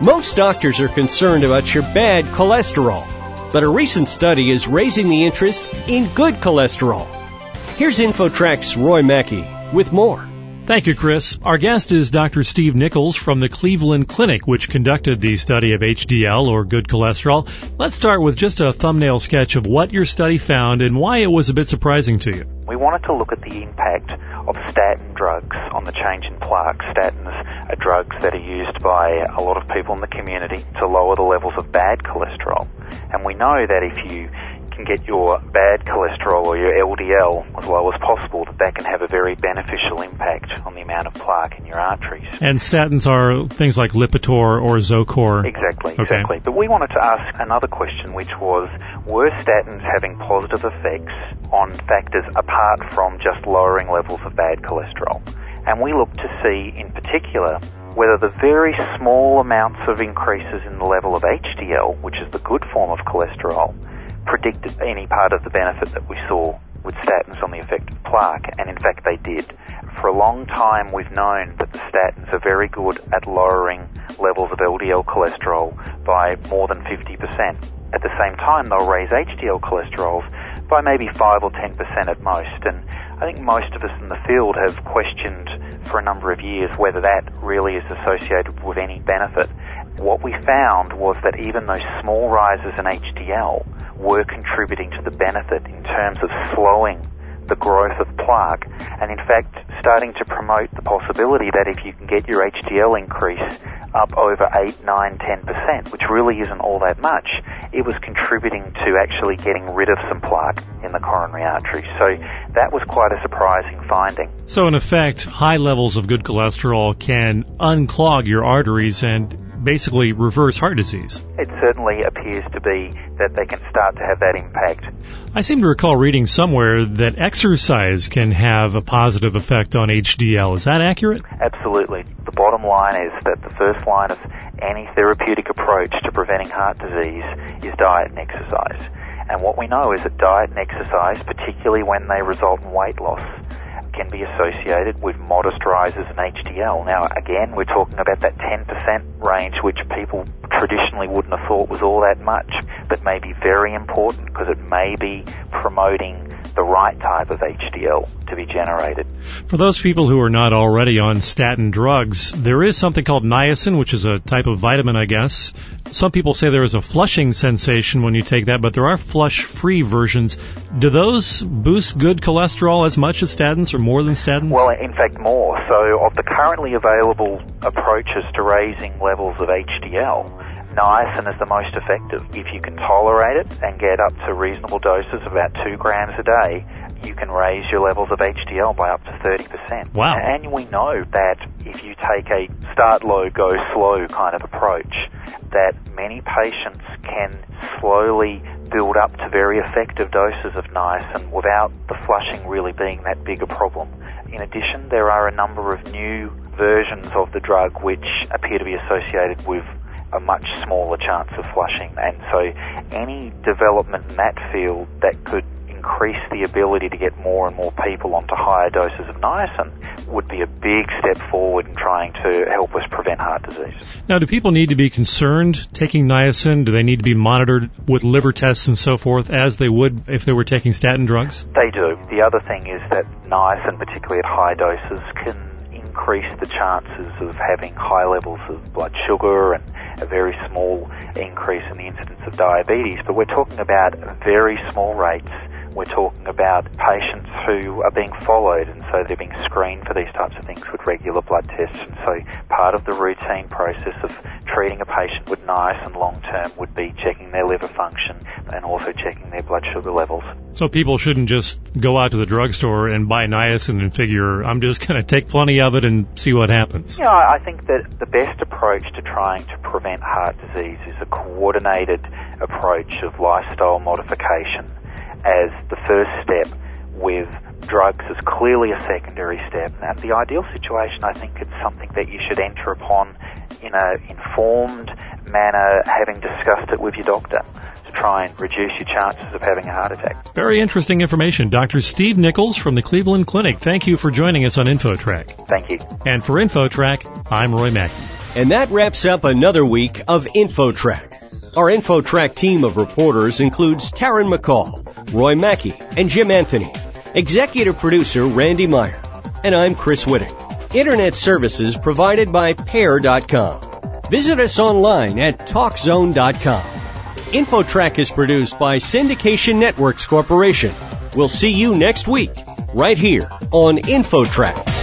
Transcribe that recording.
Most doctors are concerned about your bad cholesterol, but a recent study is raising the interest in good cholesterol. Here's InfoTrack's Roy Mackey with more. Thank you, Chris. Our guest is Dr. Steve Nicholls from the Cleveland Clinic, which conducted the study of HDL or good cholesterol. Let's start with just a thumbnail sketch of what your study found and why it was a bit surprising to you. We wanted to look at the impact of statin drugs on the change in plaque. Statins are drugs that are used by a lot of people in the community to lower the levels of bad cholesterol. And we know that if you can get your bad cholesterol or your LDL as low as possible, that that can have a very beneficial impact on the amount of plaque in your arteries. And statins are things like Lipitor or Zocor. Exactly, exactly. But we wanted to ask another question, which was, were statins having positive effects on factors apart from just lowering levels of bad cholesterol? And we looked to see, in particular, whether the very small amounts of increases in the level of HDL, which is the good form of cholesterol, predicted any part of the benefit that we saw with statins on the effect of plaque, and in fact they did. For a long time we've known that the statins are very good at lowering levels of LDL cholesterol by more than 50%. At the same time they'll raise HDL cholesterols by maybe 5 or 10% at most, and I think most of us in the field have questioned for a number of years whether that really is associated with any benefit. What we found was that even those small rises in HDL were contributing to the benefit in terms of slowing the growth of plaque and in fact starting to promote the possibility that if you can get your HDL increase up over 8, 9, 10%, which really isn't all that much, it was contributing to actually getting rid of some plaque in the coronary artery. So that was quite a surprising finding. So in effect, high levels of good cholesterol can unclog your arteries and basically reverse heart disease. It certainly appears to be that they can start to have that impact. I seem to recall reading somewhere that exercise can have a positive effect on HDL. Is that accurate? Absolutely. The bottom line is that the first line of any therapeutic approach to preventing heart disease is diet and exercise. And what we know is that diet and exercise, particularly when they result in weight loss, can be associated with modest rises in HDL. Now, again, we're talking about that 10% range, which people traditionally wouldn't have thought was all that much, but may be very important because it may be promoting the right type of HDL to be generated. For those people who are not already on statin drugs, there is something called niacin, which is a type of vitamin, I guess. Some people say there is a flushing sensation when you take that, but there are flush-free versions. Do those boost good cholesterol as much as statins or more than statins? Well, in fact, more. So, of the currently available approaches to raising levels of HDL, niacin is the most effective. If you can tolerate it and get up to reasonable doses, about two grams a day, you can raise your levels of HDL by up to 30%. Wow. And we know that if you take a start low, go slow kind of approach, that many patients can slowly build up to very effective doses of niacin without the flushing really being that big a problem. In addition, there are a number of new versions of the drug which appear to be associated with a much smaller chance of flushing. And so any development in that field that could increase the ability to get more and more people onto higher doses of niacin would be a big step forward in trying to help us prevent heart disease. Now, do people need to be concerned taking niacin? Do they need to be monitored with liver tests and so forth as they would if they were taking statin drugs? They do. The other thing is that niacin, particularly at high doses, can increase the chances of having high levels of blood sugar and a very small increase in the incidence of diabetes. But we're talking about very small rates we're talking about patients who are being followed and so they're being screened for these types of things with regular blood tests. And so part of the routine process of treating a patient with niacin long term would be checking their liver function and also checking their blood sugar levels. So people shouldn't just go out to the drugstore and buy niacin and figure I'm just going to take plenty of it and see what happens. Yeah, I think that the best approach to trying to prevent heart disease is a coordinated approach of lifestyle modification as the first step with drugs as clearly a secondary step. Now, the ideal situation, I think, it's something that you should enter upon in an informed manner, having discussed it with your doctor to try and reduce your chances of having a heart attack. Very interesting information. Dr. Steve Nicholls from the Cleveland Clinic. Thank you for joining us on InfoTrack. Thank you. And for InfoTrack, I'm Roy Mackey. And that wraps up another week of InfoTrack. Our InfoTrack team of reporters includes Taryn McCall, Roy Mackey, and Jim Anthony. Executive producer Randy Meyer. And I'm Chris Whitting. Internet services provided by Pair.com. Visit us online at TalkZone.com. InfoTrack is produced by Syndication Networks Corporation. We'll see you next week, right here on InfoTrack.